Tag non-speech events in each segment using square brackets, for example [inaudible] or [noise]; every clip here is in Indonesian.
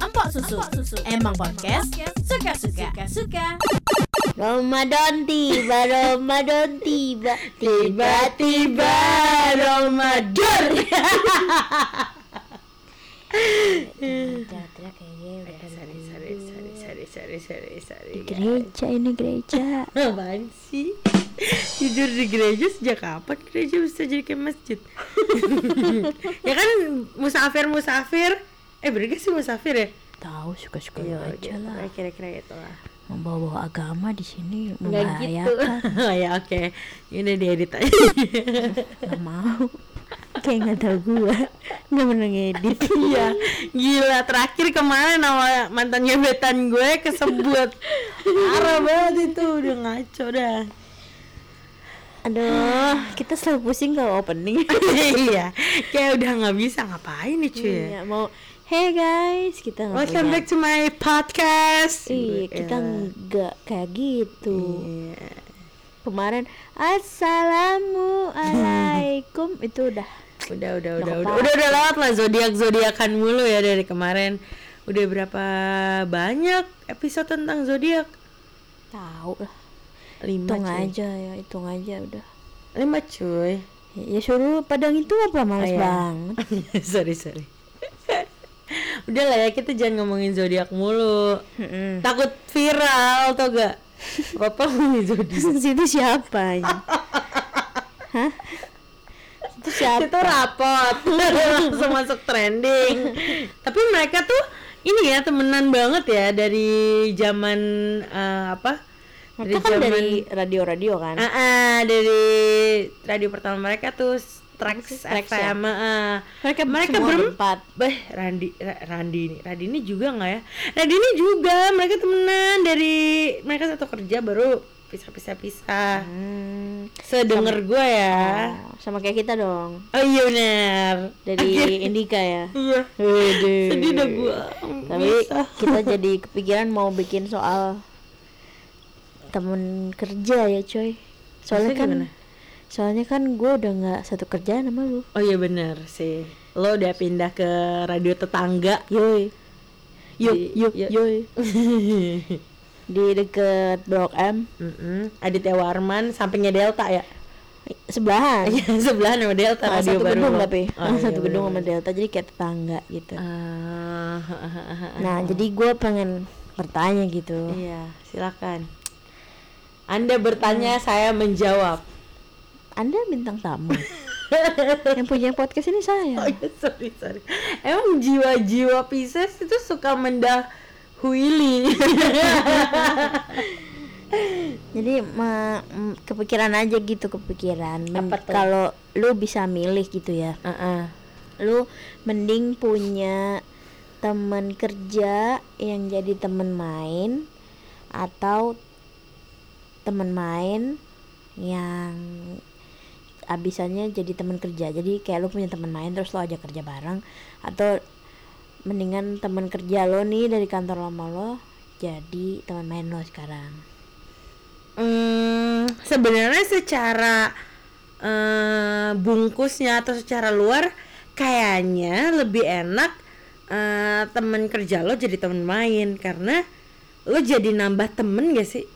Empok susu. Emang podcast suka-suka. Suka. Ramadan tiba, Ramadan tiba, tiba-tiba Ramadan. [laughs] sorry, sorry, sorry, sorry. Gereja ini gereja. [laughs] Apaan sih? Tidur di gereja sejak kapan gereja bisa jadi kayak masjid? [laughs] ya kan musafir musafir. Eh bener sih musafir ya? Tahu suka-suka Iya, aja gitu lah. lah, Kira-kira gitu lah. Membawa agama di sini gitu. membahayakan. [laughs] ya oke. Ini diedit aja. Gak mau. Kayak nggak tahu gua. Nggak pernah ngedit. Iya, gila terakhir kemarin sama mantan gebetan gue kesebut. Parah banget itu, udah ngaco dah. Aduh, kita selalu pusing kalau opening. [laughs] iya, kayak udah nggak bisa ngapain nih cuy. Iya, mau Hey guys, kita nggak Welcome punya- back to my podcast. Iya, kita Iya. nggak kayak gitu. Iya. Kemarin Assalamualaikum [laughs] itu udah Udah, udah, udah, udah, udah, udah lewat lah zodiak zodiakan mulu ya dari kemarin. Udah berapa banyak episode tentang zodiak? tahu lah. Lima Hitung cuy. aja ya, hitung aja udah. Lima cuy. Ya suruh padang itu apa males Oh, iya. banget. [laughs] sorry, sorry. [laughs] Udah lah ya kita jangan ngomongin zodiak mulu. Mm-mm. Takut viral tau gak? Apa ngomongin zodiak? Situ siapa ini? Hah? Itu siapa? Itu rapot [laughs] langsung masuk trending. Tapi mereka tuh ini ya temenan banget ya dari zaman eh, apa? Mereka kan dari radio-radio kan. Ah, ah, dari radio pertama mereka tuh Trax Trax ya? FM. ah. Mereka mereka berempat. Beh, Randi Ra- Randi ini. Randi ini juga nggak ya? Randi ini juga mereka temenan dari mereka satu kerja baru pisah-pisah-pisah. Hmm. Sedenger gue ya. Oh, sama kayak kita dong. Oh iya benar. Dari Indika ya. Iya. Sedih Sedih dah gua. Tapi kita jadi kepikiran mau bikin soal temen kerja ya coy. Soalnya Maksudnya kan gimana? Soalnya kan gue udah nggak satu kerjaan sama lu. Oh iya benar sih. Lo udah pindah ke radio tetangga. Yoi. Yuk, yuk, yuk. yoi. [laughs] Di deket Blok M Mm-mm. Aditya Warman sampingnya Delta ya. sebelahan. Iya, [laughs] sebelahan sama Delta radio satu baru. gedung tapi Oh, iya, satu gedung sama. Delta jadi kayak tetangga gitu. Ah, Nah [laughs] jadi gue pengen bertanya gitu. iya, silakan. Anda bertanya, saya menjawab. Anda bintang tamu. [laughs] yang punya podcast ini Oh saya. iya, sorry, sorry. Emang jiwa-jiwa Pisces itu suka mendahului. [laughs] Jadi me- m- kepikiran aja gitu kepikiran. Kalau lu bisa milih gitu ya, Heeh. lu mending punya teman kerja yang jadi teman main atau teman main yang abisannya jadi teman kerja. Jadi kayak lu punya teman main terus lo aja kerja bareng atau mendingan teman kerja lo nih dari kantor lama lo jadi teman main lo sekarang. Hmm, sebenarnya secara eh, bungkusnya atau secara luar kayaknya lebih enak eh, temen kerja lo jadi temen main karena lo jadi nambah temen gak sih?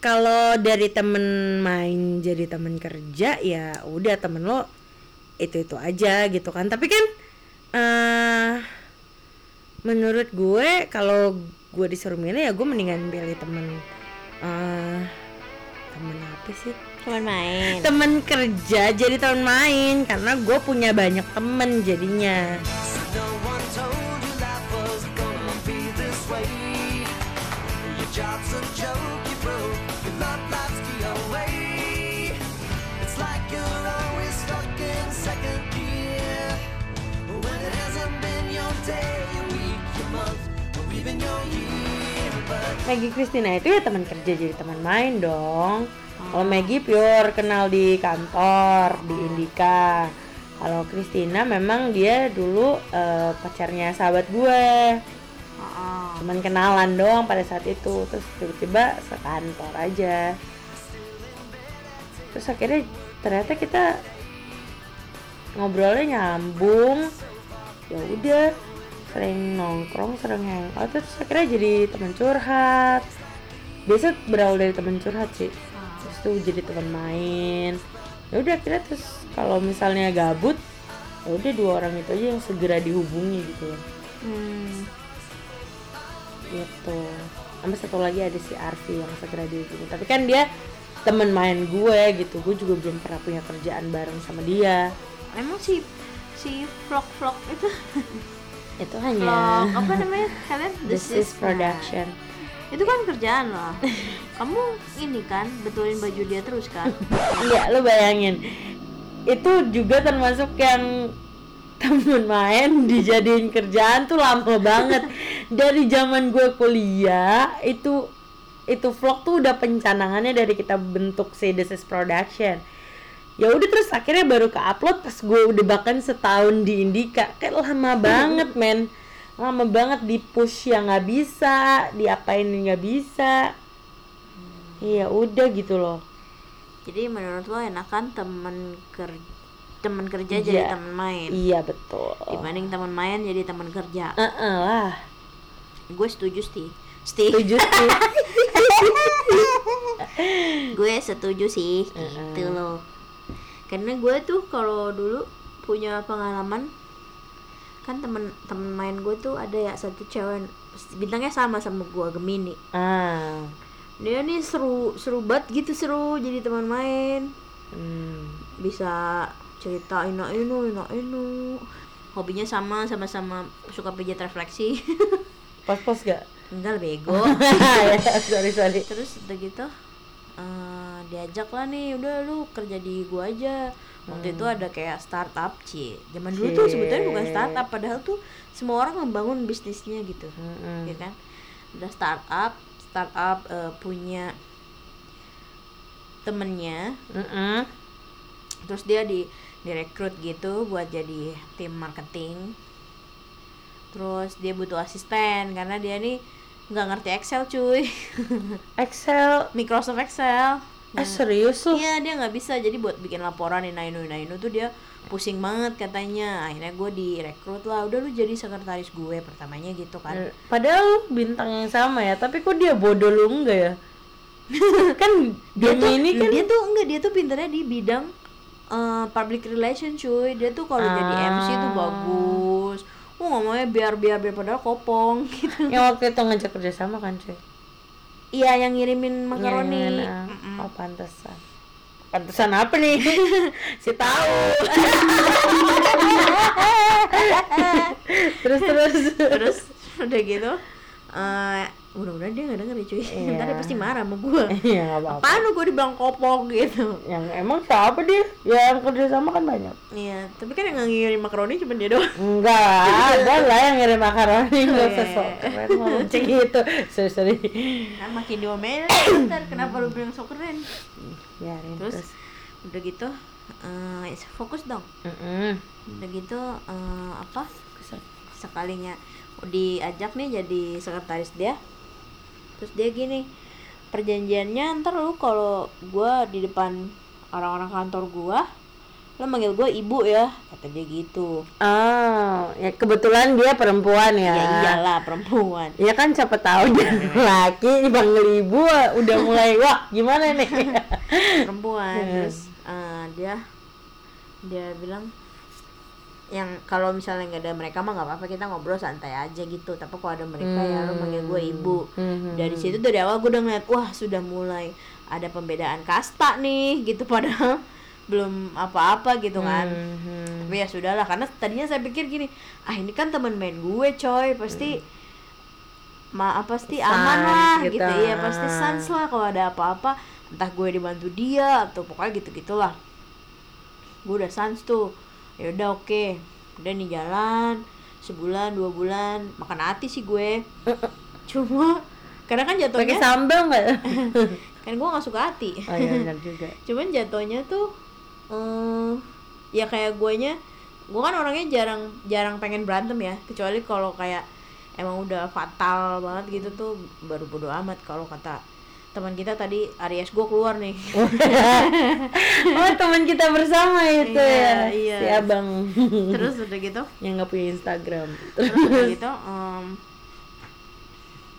Kalau dari temen main jadi temen kerja ya udah temen lo itu itu aja gitu kan. Tapi kan eh menurut gue kalau gue disuruh milih ya gue mendingan pilih temen eh temen apa sih? Teman main. Temen kerja jadi temen main karena gue punya banyak temen jadinya. Job's a joke, Maggie Christina itu ya teman kerja jadi teman main dong. Kalau Maggie pure kenal di kantor di Indika. Kalau Christina memang dia dulu eh, pacarnya sahabat gue. Cuman kenalan doang pada saat itu. Terus tiba-tiba sekantor aja. terus akhirnya ternyata kita ngobrolnya nyambung ya udah sering nongkrong sering hangout terus akhirnya jadi teman curhat. Biasa berawal dari teman curhat sih. Terus tuh jadi teman main. Ya udah akhirnya terus kalau misalnya gabut ya udah dua orang itu aja yang segera dihubungi gitu. Hmm. gitu. Sama satu lagi ada si Arfi yang segera dihubungi. Tapi kan dia temen main gue gitu. Gue juga belum pernah punya kerjaan bareng sama dia. Emang si si vlog-vlog itu [laughs] itu vlog hanya apa namanya kalian [laughs] this is production itu kan kerjaan loh [laughs] kamu ini kan betulin baju dia terus kan [laughs] Iya, lu bayangin. Itu juga termasuk yang temen main dijadiin kerjaan tuh lama banget. Dari zaman gue kuliah itu itu vlog tuh udah pencanangannya dari kita bentuk si This is Production. Ya udah terus akhirnya baru ke upload pas gue udah bahkan setahun di Indika. Kayak lama banget, men. Lama banget di push yang nggak bisa, diapain nggak bisa. Iya, udah gitu loh. jadi menurut lo enakan temen ker temen kerja Iya. jadi temen main Iya betul. dibanding temen main jadi temen kerja Heeh lah. gue setuju sih Sti Setuju sih. [laughs] gue setuju sih Mm-mm. gitu loh karena gue tuh kalau dulu punya pengalaman kan temen temen main gue tuh ada ya satu cewek bintangnya sama sama gue Gemini ah. dia nih seru seru banget gitu seru jadi teman main Hmm. bisa cerita ino ino ino ino hobinya sama sama-sama suka pijat refleksi [laughs] Pos-pos gak? enggak bego [laughs] ya, sorry sorry. terus udah gitu eh, diajak lah nih udah lu kerja di gua aja. Waktu itu ada kayak startup cie zaman dulu tuh sebetulnya bukan startup padahal tuh semua orang membangun bisnisnya gitu Mm-mm. ya kan? Udah startup startup eh, punya temennya. Mm-mm. terus dia di direkrut gitu buat jadi tim marketing. Terus dia butuh asisten karena dia nih nggak ngerti Excel cuy. [laughs] Excel. Microsoft Excel Eh serius lu? Iya dia nggak bisa jadi buat bikin laporan ini ini ini ini tuh dia pusing banget katanya akhirnya gue direkrut lah udah lu jadi sekretaris gue pertamanya gitu kan Eh, Padahal bintang yang sama ya, tapi kok dia bodoh lu enggak ya? [laughs] kan dia tuh Gemini kan dia tuh enggak dia tuh pinternya di bidang eh, public relation cuy dia tuh kalau jadi MC tuh Ah. bagus oh ngomongnya biar biar biar padahal kopong [laughs] gitu yang waktu itu ngajak kerja sama kan cuy? Iya yang ngirimin makaroni Yang- ah, Mm-mm. Oh pantesan. Pantesan apa nih? [laughs] si tahu. [laughs] terus terus. terus udah gitu eh mudah-mudahan dia nggak denger ya cuy Iya. ntar dia pasti marah sama gue [laughs] Iya nggak apa-apa. apaan lu gue dibilang kopong gitu Yang emang siapa dia? Ya, Yang kerja sama kan banyak. Iya, tapi kan yang ngirim makaroni cuma dia doang. Enggak, [laughs] ada lah yang ngirim makaroni nggak iya, usah sok iya. keren ngomong [laughs] gitu. Sorry sorry. Kan makin diomelin [coughs] ntar kenapa lu bilang so keren? Biarin Terus terus. udah gitu eh fokus dong. Mm-mm. Udah gitu eh, apa? Sekalinya diajak nih jadi sekretaris dia. Terus dia gini, perjanjiannya ntar lu kalau gua di depan orang-orang kantor gua lo manggil gua ibu ya kata dia gitu Oh, ya kebetulan dia perempuan ya. ya iyalah perempuan Ya kan siapa tahu dia [laughs] laki dipanggil ibu udah mulai wah gimana nih? [laughs] perempuan Hmm. terus eh, dia dia bilang yang kalau misalnya nggak ada mereka mah nggak apa-apa kita ngobrol santai aja gitu. Tapi kalau ada mereka ya lo manggil gue ibu. Hmm. dari situ dari awal gue udah ngeliat wah sudah mulai ada pembedaan kasta nih [laughs] gitu. Padahal belum apa-apa gitu kan. Hmm. tapi ya sudahlah karena tadinya saya pikir gini ah ini kan teman main gue coy. Pasti ma pasti Sans aman lah gitu. gitu, iya pasti sans lah kalau ada apa-apa. Entah gue dibantu dia atau pokoknya gitu gitulah gue udah sans tuh ya udah oke. Udah nih jalan. Sebulan dua bulan. Makan hati sih gue. Cuma karena kan Pakai jatuhnya sambal nggak? [laughs] kan gue nggak suka hati. Oh iya benar juga. [laughs] cuman jatuhnya tuh eh ya kayak guanya gue kan orangnya jarang jarang pengen berantem ya. Kecuali kalau kayak emang udah fatal banget gitu tuh baru bodo amat kalau kata teman kita tadi Aries gue keluar nih. [laughs] Oh teman kita bersama itu Iya, ya? iya. si abang. Terus udah gitu? Yang nggak punya Instagram. Terus udah gitu em,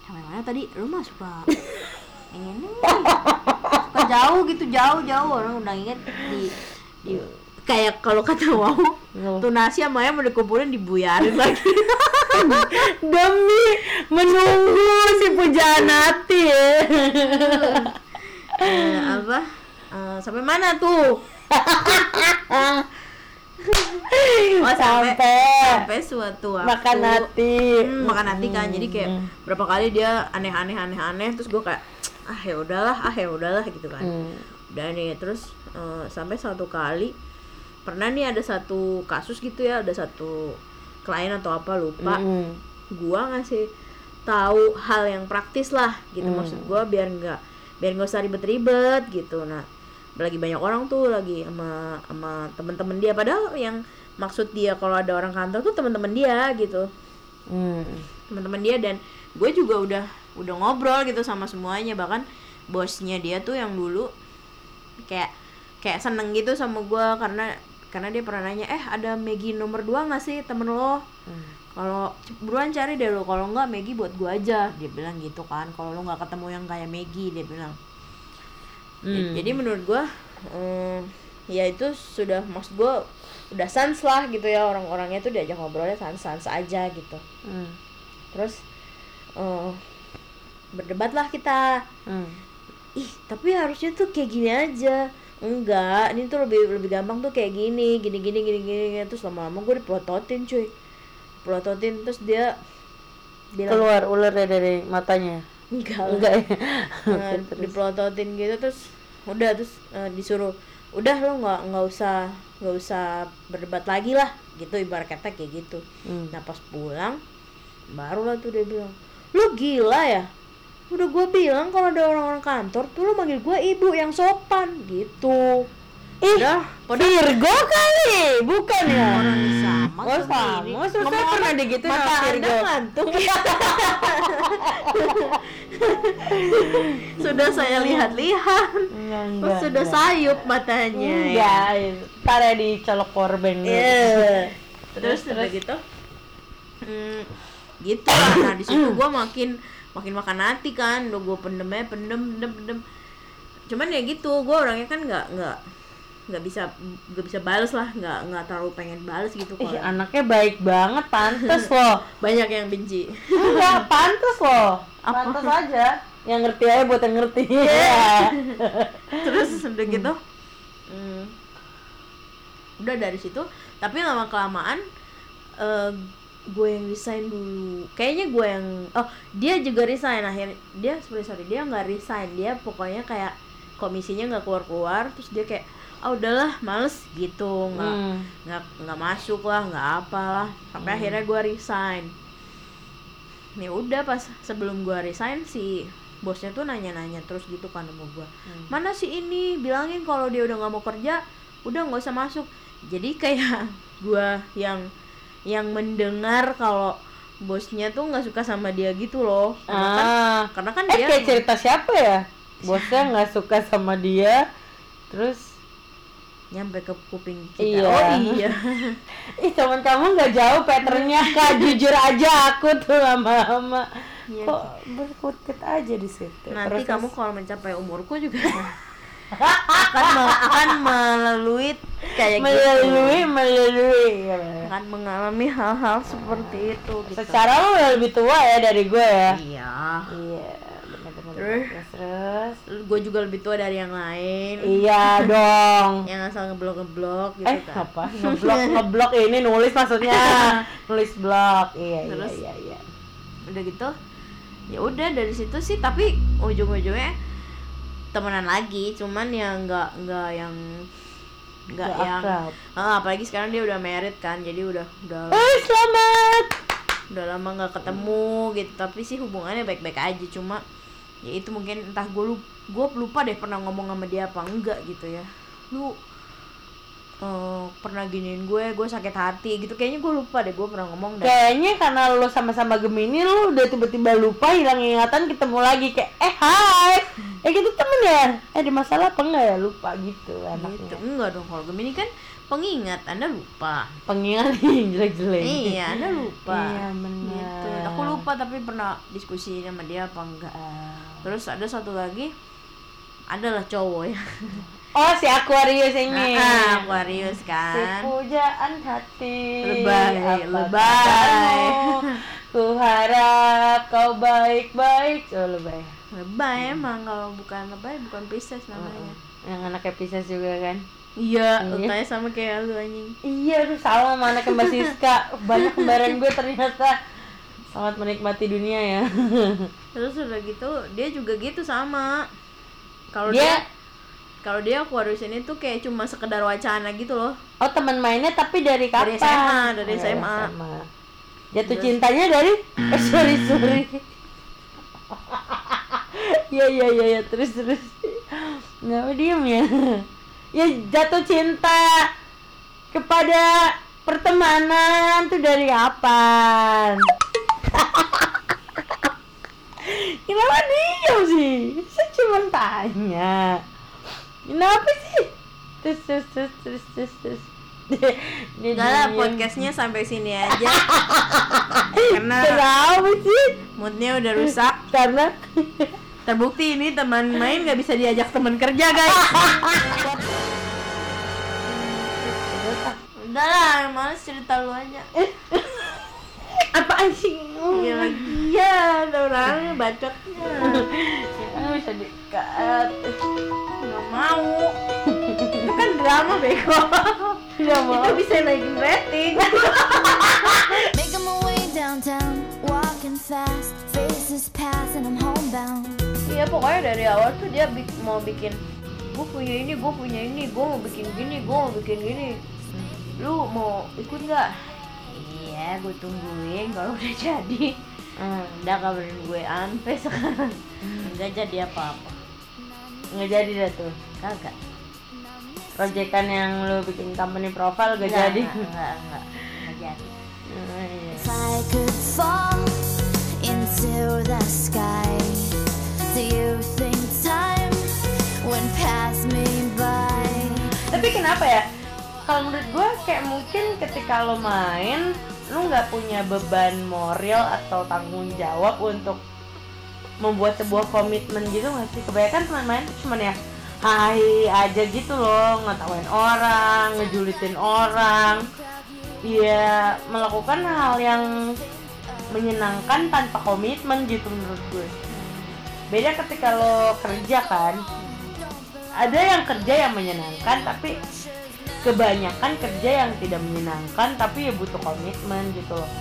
sampai mana tadi? Lu mah suka ingin [laughs] suka jauh gitu jauh jauh orang udah inget di di kayak kalau kata wow nasi sama ayam udah dikumpulin dibuyarin lagi. [laughs] Demi menunggu si pujaan hati. Ya Eh, apa? Eh, sampai mana tuh? [laughs] Oh sampai sampai suatu waktu. makan hati. Hmm, makan hati kan. Jadi kayak berapa kali dia aneh-aneh aneh-aneh terus gue kayak ah ya udahlah ah ya udahlah gitu kan. Hmm. udah nih terus eh, sampai satu kali pernah nih ada satu kasus gitu ya ada satu klien atau apa lupa Mm. gua ngasih tahu hal yang praktis lah gitu Hmm. maksud gua biar nggak biar nggak usah ribet-ribet gitu nah lagi banyak orang tuh lagi sama sama temen-temen dia padahal yang maksud dia kalau ada orang kantor tuh teman-teman dia gitu Mm. teman-teman dia dan gue juga udah udah ngobrol gitu sama semuanya bahkan bosnya dia tuh yang dulu kayak kayak seneng gitu sama gue karena karena dia pernah nanya eh ada Maggie nomor dua nggak sih temen lo Hmm. kalau buruan cari deh lo kalau nggak Maggie buat gue aja dia bilang gitu kan kalau lo nggak ketemu yang kayak Maggie dia bilang Hmm. jadi menurut gue ya itu sudah maksud gue udah sans lah gitu ya orang-orangnya tuh diajak ngobrolnya sans sans aja gitu Mm. terus eh berdebat lah kita Mm. ih tapi harusnya tuh kayak gini aja enggak ini tuh lebih lebih gampang tuh kayak gini gini gini gini gini terus lama-lama gue dipelototin cuy. Pelototin terus dia bilang keluar ularnya dari matanya? Enggak. Lah. enggak ya? [laughs] Nah, [laughs] dipelototin gitu terus udah terus eh, disuruh udah lo nggak nggak usah nggak usah berdebat lagi lah. Gitu ibarat kata kayak gitu. Hmm. nah pas pulang barulah tuh dia bilang lu gila ya udah gue bilang kalau ada orang-orang kantor tuh lu manggil gue ibu yang sopan gitu Ih, udah Virgo kali, bukan ya? orang sama Oh, sama. Susah Ngomong-ngomong, pernah digituin mata sama anda Virgo. ngantuk [laughs] sudah saya lihat-lihat Oh, sudah enggak. sayup matanya ya. Enggak, ya dicolok korban. Iya. Terus udah gitu. Hmm, gitu lah. Nah, di situ [clears throat] gua makin makin makan hati kan. Udah gua pendem aja, pendem, pendem, pendem. Cuman ya gitu, gua orangnya kan nggak nggak nggak bisa nggak bisa balas lah nggak nggak terlalu pengen balas gitu kalau anaknya baik banget, pantes [laughs] loh. banyak yang benci Enggak, [laughs] pantes loh. Apa? Pantes aja. Yang ngerti aja buat yang ngerti. [laughs] terus udah gitu hmm, udah dari situ tapi lama kelamaan eh gue yang resign dulu. Kayaknya gue yang oh dia juga resign. Akhir dia sorry sorry dia nggak resign. Dia pokoknya kayak komisinya nggak keluar keluar terus dia kayak ah udahlah males gitu. Nggak Hmm. nggak nggak masuk lah nggak apalah. Sampai akhirnya gue resign. Ya udah pas sebelum gue resign si bosnya tuh nanya-nanya terus gitu kan sama gue. Mana sih ini? Bilangin kalau dia udah nggak mau kerja udah nggak usah masuk. Jadi kayak [laughs] gue yang yang mendengar kalau bosnya tuh nggak suka sama dia gitu loh karena kan, Ah. karena kan Eh dia kayak cerita siapa ya? Bosnya nggak suka sama dia, terus nyampe ke kuping kita Iya. oh iya [laughs] ih teman kamu nggak jauh patternnya kak [laughs] jujur aja aku tuh lama-lama Iya. kok berkutit aja di situ. nanti Terus- kamu kalau mencapai umurku juga [laughs] akan me- akan melalui kayak melalui gitu. Melalui akan mengalami hal-hal seperti itu gitu. secara lo lebih tua ya dari gue ya? Iya. Iya Terus? terus gue juga lebih tua dari yang lain. Iya [laughs] dong. Yang asal ngeblok ngeblok gitu eh kan. apa? Ngeblok ngeblok ini nulis maksudnya. [laughs] Nulis blog. Iya iya Terus? iya iya. Udah gitu? Ya udah dari situ sih tapi ujung-ujungnya temenan lagi cuman ya nggak nggak yang nggak yang akrab. Ah, apalagi sekarang dia udah married kan jadi udah udah eh selamat udah lama nggak ketemu gitu tapi sih hubungannya baik-baik aja cuma ya itu mungkin entah gue gue lupa deh pernah ngomong sama dia apa enggak gitu ya lu eh, pernah giniin gue gue sakit hati gitu. Kayaknya gue lupa deh gue pernah ngomong deh Kayaknya karena lo sama-sama Gemini lo udah tiba-tiba lupa hilang ingatan ketemu lagi kayak eh hai. [laughs] Eh gitu temen ya? Eh ada masalah apa enggak ya? Lupa gitu anaknya gitu enggak dong. Kalau Gemini kan pengingat anda lupa. Pengingat [laughs] jelek-jelek. Iya anda lupa. Iya benar. Gitu. Aku lupa tapi pernah diskusi sama dia apa enggak. Terus ada satu lagi adalah cowok ya [laughs] oh si Aquarius ini. Ah, Aquarius si kan pujaan hati. Lebay, apa lebay. ku harap kau baik-baik. Oh lebay lebay emang kalau bukan lebay bukan Pisces namanya. Yang anaknya Pisces juga kan? Iya Iya. utanya sama kayak lu anjing. Iya, aduh sama sama anak Mbak Siska. [laughs] Banyak kembaran gue ternyata. Sangat menikmati dunia ya. terus udah gitu dia juga gitu sama. Kalau Dia- dia kalau dia Aquarius ini tuh kayak cuma sekedar wacana gitu loh Oh teman mainnya tapi dari kapan? Dari SMA, dari Oh, SMA. Jatuh cintanya dari? [laughs] Eh sorry sorry. Iya [laughs] iya iya ya, terus terus. Nggak diem ya. Ya jatuh cinta kepada pertemanan tuh dari kapan? [laughs] Kenapa diem sih? Saya cuma tanya. Kenapa sih? Terus terus terus terus terus terus. Udah [laughs] lah podcastnya sampai sini aja [laughs] karena Kenapa sih? moodnya udah rusak Karena [laughs] terbukti ini teman main nggak bisa diajak teman kerja guys udah lah males cerita lu aja apaan sih? iya ya ada orangnya bacotnya bisa dikat. Mau itu kan drama bego Nggak mau. itu bisa naikin rating [laughs] Making my way downtown, walking fast, faces pass and I'm homebound. Iya pokoknya dari awal tuh dia bik- mau bikin gue punya ini, gue punya ini, gue mau bikin gini, gue mau bikin gini. Lu mau ikut nggak? Iya, gue tungguin kalau [laughs] udah jadi. Hmm, Udah kabarin gue sampai sekarang nggak jadi apa-apa. Nggak jadi dah tuh. Kagak. Proyekan yang lu bikin company profile gak Nggak, jadi. Nggak, nggak, nggak, nggak jadi. Oh, iya. If I could fall into the sky, do you think time would pass me by? Tapi kenapa ya? Kalau menurut gue kayak mungkin ketika lo main, lu nggak punya beban moral atau tanggung jawab untuk membuat sebuah komitmen gitu nggak sih? Kebanyakan teman main tuh cuman ya hai aja gitu loh, ngetawain orang, ngejulitin orang, ya melakukan hal yang menyenangkan tanpa komitmen gitu menurut gue. Beda ketika lo kerja kan, ada yang kerja yang menyenangkan tapi kebanyakan kerja yang tidak menyenangkan tapi ya butuh komitmen gitu loh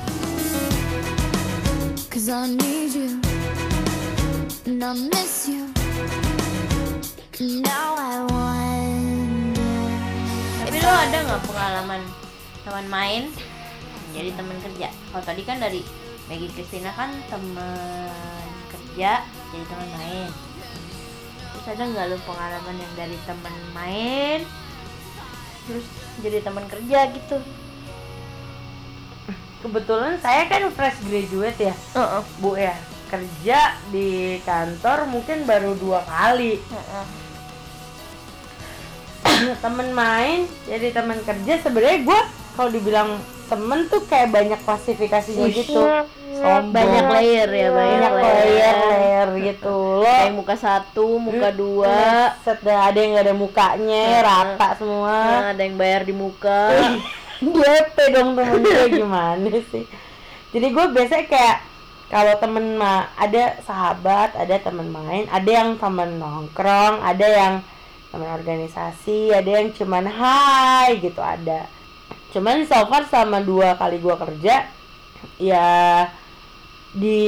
Cause I need you, and I miss you. Now I wonder. Tapi lo ada nggak pengalaman teman main jadi teman kerja? Kalau tadi kan dari Maggie Christina kan teman kerja jadi teman main. Terus ada nggak lo pengalaman yang dari teman main terus jadi teman kerja gitu? kebetulan saya kan fresh graduate ya Heeh. bu ya kerja di kantor mungkin baru dua kali. Temen main jadi temen kerja sebenarnya gue kalau dibilang temen tuh kayak banyak klasifikasinya gitu. Sombong. Banyak layer ya, banyak layer layer gitu lo yang muka satu, muka dua, Set ada yang gak ada mukanya rata semua. Nah, ada yang bayar di muka. [laughs] GP dong temen gue gimana sih? Jadi gue biasanya kayak kalau temen mah ada sahabat ada temen main ada yang temen nongkrong ada yang temen organisasi ada yang cuman hai gitu ada. Cuman so far sama dua kali gue kerja ya di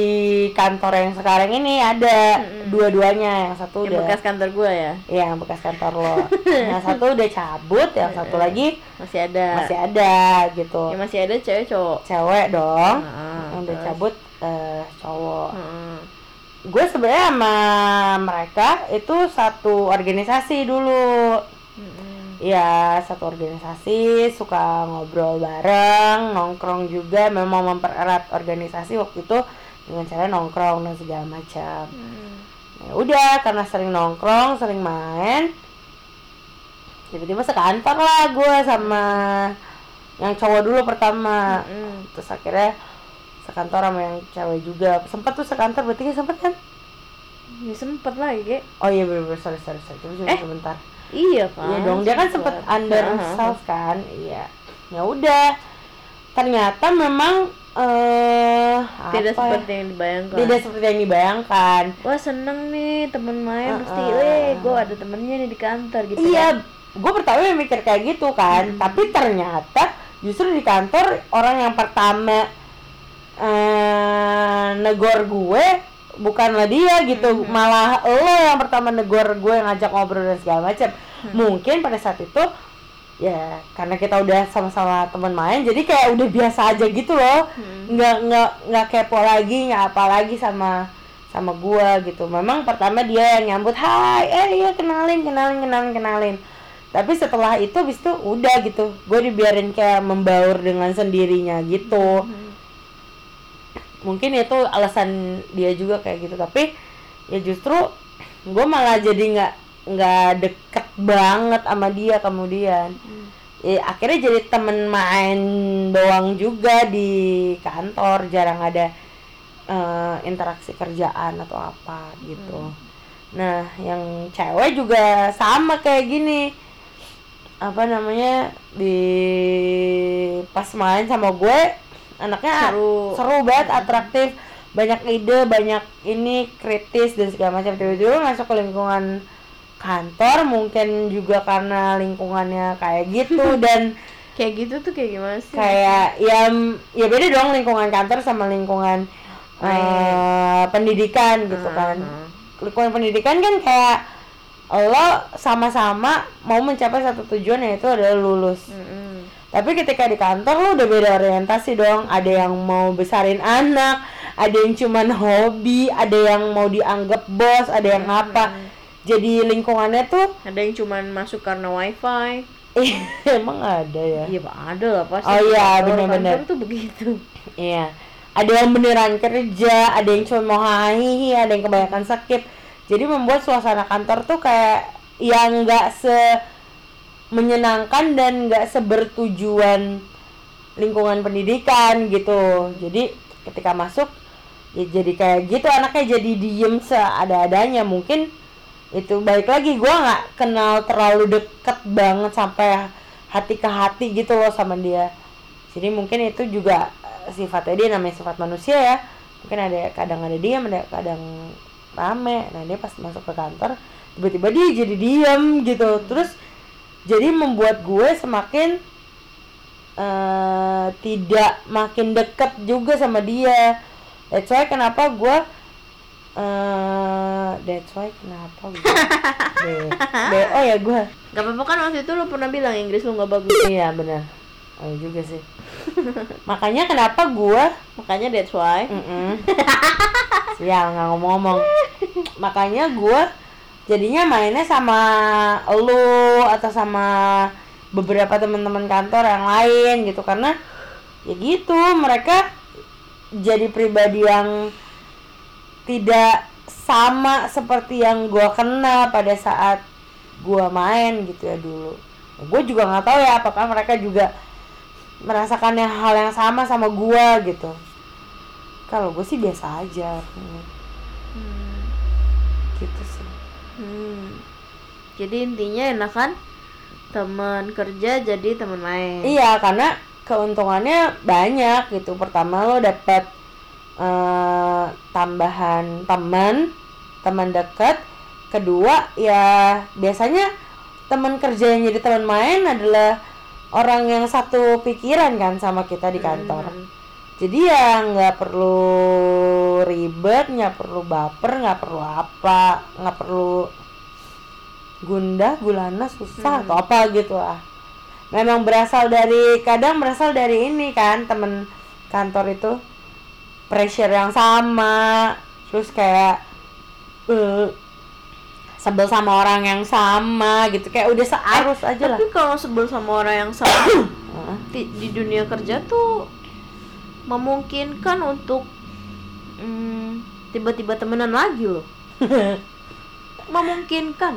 kantor yang sekarang ini ada dua-duanya yang satu Yang udah bekas kantor gue ya, Iya, yang bekas kantor lo. [laughs] Yang satu udah cabut yang satu lagi masih ada. masih ada gitu. Ya masih ada cewek cowok. cewek dong yang udah terus? cabut eh, cowok. Heeh. gue sebenarnya sama mereka itu satu organisasi dulu. Ya satu organisasi suka ngobrol bareng nongkrong juga. Memang mempererat organisasi waktu itu dengan cara nongkrong dan segala macam. Ya udah karena sering nongkrong sering main tiba-tiba sekantor lah gue sama yang cowok dulu pertama. Mm-mm. terus akhirnya sekantor sama yang cewek juga. Sempat tuh sekantor berarti kan sempet kan? Ya sempet lah ya oh iya bener-bener sorry sorry sorry. Coba Eh, sebentar. iya kan Iya dong, dia kan sempet. under Heeh. self kan, iya. Ya udah, ternyata memang eh tidak apa ya? seperti yang dibayangkan. Tidak seperti yang dibayangkan. wah seneng nih temen main pasti Heeh. weh gue ada temennya nih di kantor gitu Iya, kan. gue pertama mikir kayak gitu kan, tapi ternyata justru di kantor orang yang pertama eh negor gue bukanlah dia gitu, malah lo yang pertama negor gue ngajak ngobrol dan segala macam. Mungkin pada saat itu ya karena kita udah sama-sama teman main jadi kayak udah biasa aja gitu loh. Nggak nggak nggak kepo lagi nggak apa lagi sama sama gua gitu. Memang pertama dia yang nyambut hai eh iya kenalin kenalin kenalin kenalin. Tapi setelah itu bis itu udah gitu. Gue dibiarin kayak membaur dengan sendirinya gitu mungkin itu alasan dia juga kayak gitu. Tapi ya justru gue malah jadi nggak nggak deket banget sama dia kemudian. Ya, akhirnya jadi temen main doang juga di kantor. Jarang ada eh, interaksi kerjaan atau apa gitu. Nah yang cewek juga sama kayak gini. Apa namanya di pas main sama gue anaknya Seru. seru banget atraktif. Banyak ide banyak ini kritis dan segala macam. Tiba-tiba masuk ke lingkungan kantor mungkin juga karena lingkungannya kayak gitu. [laughs] Dan kayak gitu tuh kayak gimana sih? kayak ya ya beda dong lingkungan kantor sama lingkungan eh, pendidikan gitu kan. Hmm. lingkungan pendidikan kan kayak lo sama-sama mau mencapai satu tujuan yaitu adalah lulus. Mm-mm. Tapi ketika di kantor lo udah beda orientasi dong. Ada yang mau besarin anak ada yang cuman hobi ada yang mau dianggap bos ada yang apa. Jadi lingkungannya tuh ada yang cuman masuk karena wifi. [laughs] Emang ada ya? Iya Pak, ada lah pasti Oh iya, kantor tuh begitu. Iya. Ada yang beneran kerja, ada yang cuma mau hahihi, ada yang kebanyakan skip. Jadi membuat suasana kantor tuh kayak yang nggak se menyenangkan dan nggak sebertujuan lingkungan pendidikan gitu. Jadi ketika masuk ya jadi kayak gitu anaknya jadi diem seada-adanya. Mungkin itu baik lagi gua nggak kenal terlalu deket banget sampai hati ke hati gitu loh sama dia. Jadi mungkin itu juga eh, sifatnya dia namanya sifat manusia ya. Mungkin ada kadang ada diam ada kadang rame. Nah dia pas masuk ke kantor tiba-tiba dia jadi diam gitu. Terus jadi membuat gue semakin eh tidak makin deket juga sama dia. That's why kenapa gue eh that's why kenapa gue [laughs] B- B- oh ya gue. Gak apa-apa kan waktu itu lu pernah bilang Inggris lu gak bagus. Iya benar oh iya juga sih. Makanya kenapa gue Makanya that's why. Mm-mm. Sial nggak ngomong-ngomong. Makanya gue jadinya mainnya sama lu atau sama beberapa teman-teman kantor yang lain gitu. Karena ya gitu mereka jadi pribadi yang tidak sama seperti yang gue kenal pada saat gue main gitu ya dulu. Gue juga nggak tahu ya apakah mereka juga merasakan yang hal yang sama sama gue gitu. Kalau gue sih biasa aja. Hmm, gitu sih. Hmm. Jadi intinya enakan teman kerja jadi teman main. iya karena keuntungannya banyak gitu pertama lo dapet eh, tambahan teman teman dekat kedua ya biasanya teman kerja yang jadi teman main adalah orang yang satu pikiran kan sama kita di kantor Hmm. jadi ya nggak perlu ribet nggak perlu baper nggak perlu apa nggak perlu gundah gulana susah atau apa gitu lah memang berasal dari kadang berasal dari ini kan temen kantor itu pressure yang sama terus kayak eh, sebel sama orang yang sama gitu kayak udah searus aja lah. Tapi kalau sebel sama orang yang sama [coughs] [coughs] di, di dunia kerja tuh memungkinkan untuk hmm, tiba-tiba temenan lagi loh. [laughs] memungkinkan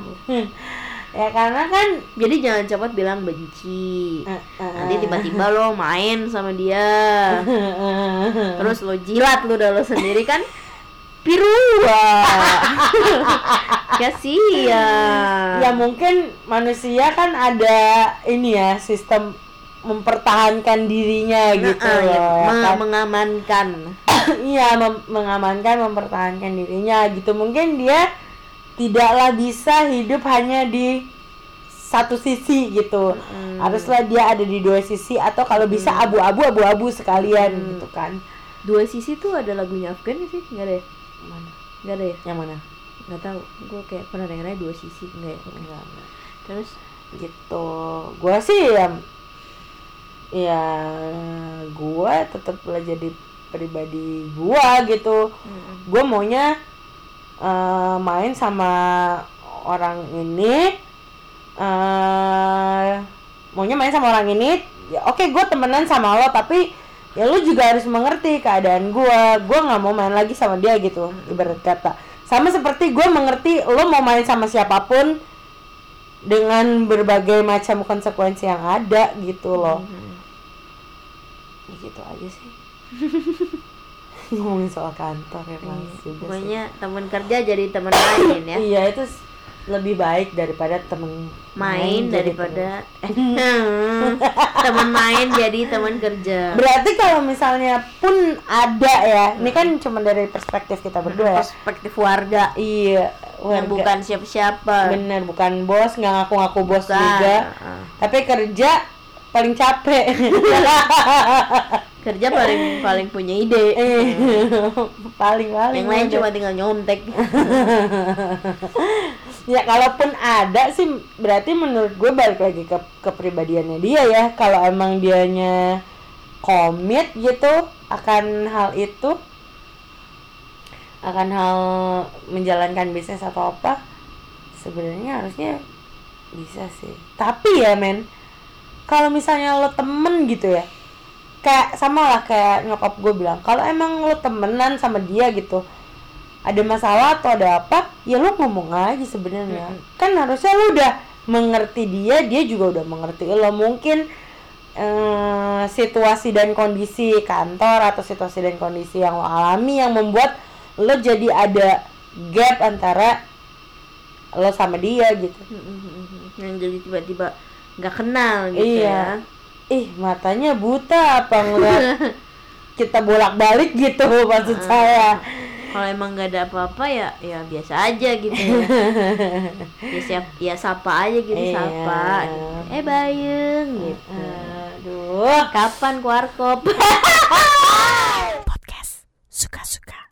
ya karena kan jadi jangan cepat bilang benci. Eh, eh, nanti tiba-tiba lo main sama dia. [laughs] Terus lo jilat lo udah lo sendiri kan pirua [laughs] kasihan. Ya mungkin manusia kan ada ini ya sistem mempertahankan dirinya gitu Nah, ya, loh ya kan? mengamankan. [coughs] Iya mem- mengamankan mempertahankan dirinya gitu. Mungkin dia tidaklah bisa hidup hanya di satu sisi gitu. Haruslah dia ada di dua sisi atau kalau bisa abu-abu abu-abu sekalian gitu kan. Dua sisi tuh ada lagunya Afgan nggak sih? Nggak ada ya? Mana? Nggak ada ya? Yang mana? Nggak tahu. Gue kayak pernah dengarnya dua sisi enggak ya? Enggak enggak terus? Gitu. Gua sih ya ya gua tetap jadi pribadi gua gitu. Gua maunya eh, main sama orang ini eh maunya main sama orang ini ya oke gua temenan sama lo tapi ya lu juga harus mengerti keadaan gua. Gua nggak mau main lagi sama dia gitu ibarat kata. Sama seperti gua mengerti lo mau main sama siapa pun dengan berbagai macam konsekuensi yang ada gitu loh. Ya gitu aja sih [laughs] [laughs] ngomongin soal kantor ya mas. Iya, pokoknya teman kerja jadi teman main ya. Iya itu lebih baik daripada temen main jadi daripada [laughs] teman main jadi teman kerja. Berarti kalau misalnya pun ada ya ini kan cuma dari perspektif kita berdua ya. perspektif warga. Iya yang warga. bukan siapa-siapa. Bener bukan bos nggak ngaku-ngaku bos Bukan. juga. Heeh. tapi kerja paling capek [laughs] kerja paling paling punya ide. Eh, [laughs] paling paling yang lain cuma tinggal nyontek. [laughs] Ya kalaupun ada sih berarti menurut gue balik lagi ke kepribadiannya dia ya. Kalau emang dianya komit gitu akan hal itu akan hal menjalankan bisnis atau apa sebenarnya harusnya bisa sih. Tapi ya men kalau misalnya lo temen gitu ya kayak sama lah kayak nyokap gue bilang kalau emang lo temenan sama dia gitu ada masalah atau ada apa ya lo ngomong aja sebenarnya. Kan harusnya lo udah mengerti dia dia juga udah mengerti lo. Mungkin eh, situasi dan kondisi kantor atau situasi dan kondisi yang lo alami yang membuat lo jadi ada gap antara lo sama dia gitu. Yang jadi tiba-tiba nggak kenal gitu iya. ya ih matanya buta apa enggak? [laughs] kita bolak-balik gitu maksud uh, saya. Kalau emang nggak ada apa-apa ya ya biasa aja gitu ya. [laughs] ya siap, ya sapa aja gitu iya. sapa. Gitu. eh Bayeng gitu. Aduh. Kapan kuarkop [laughs] podcast suka-suka.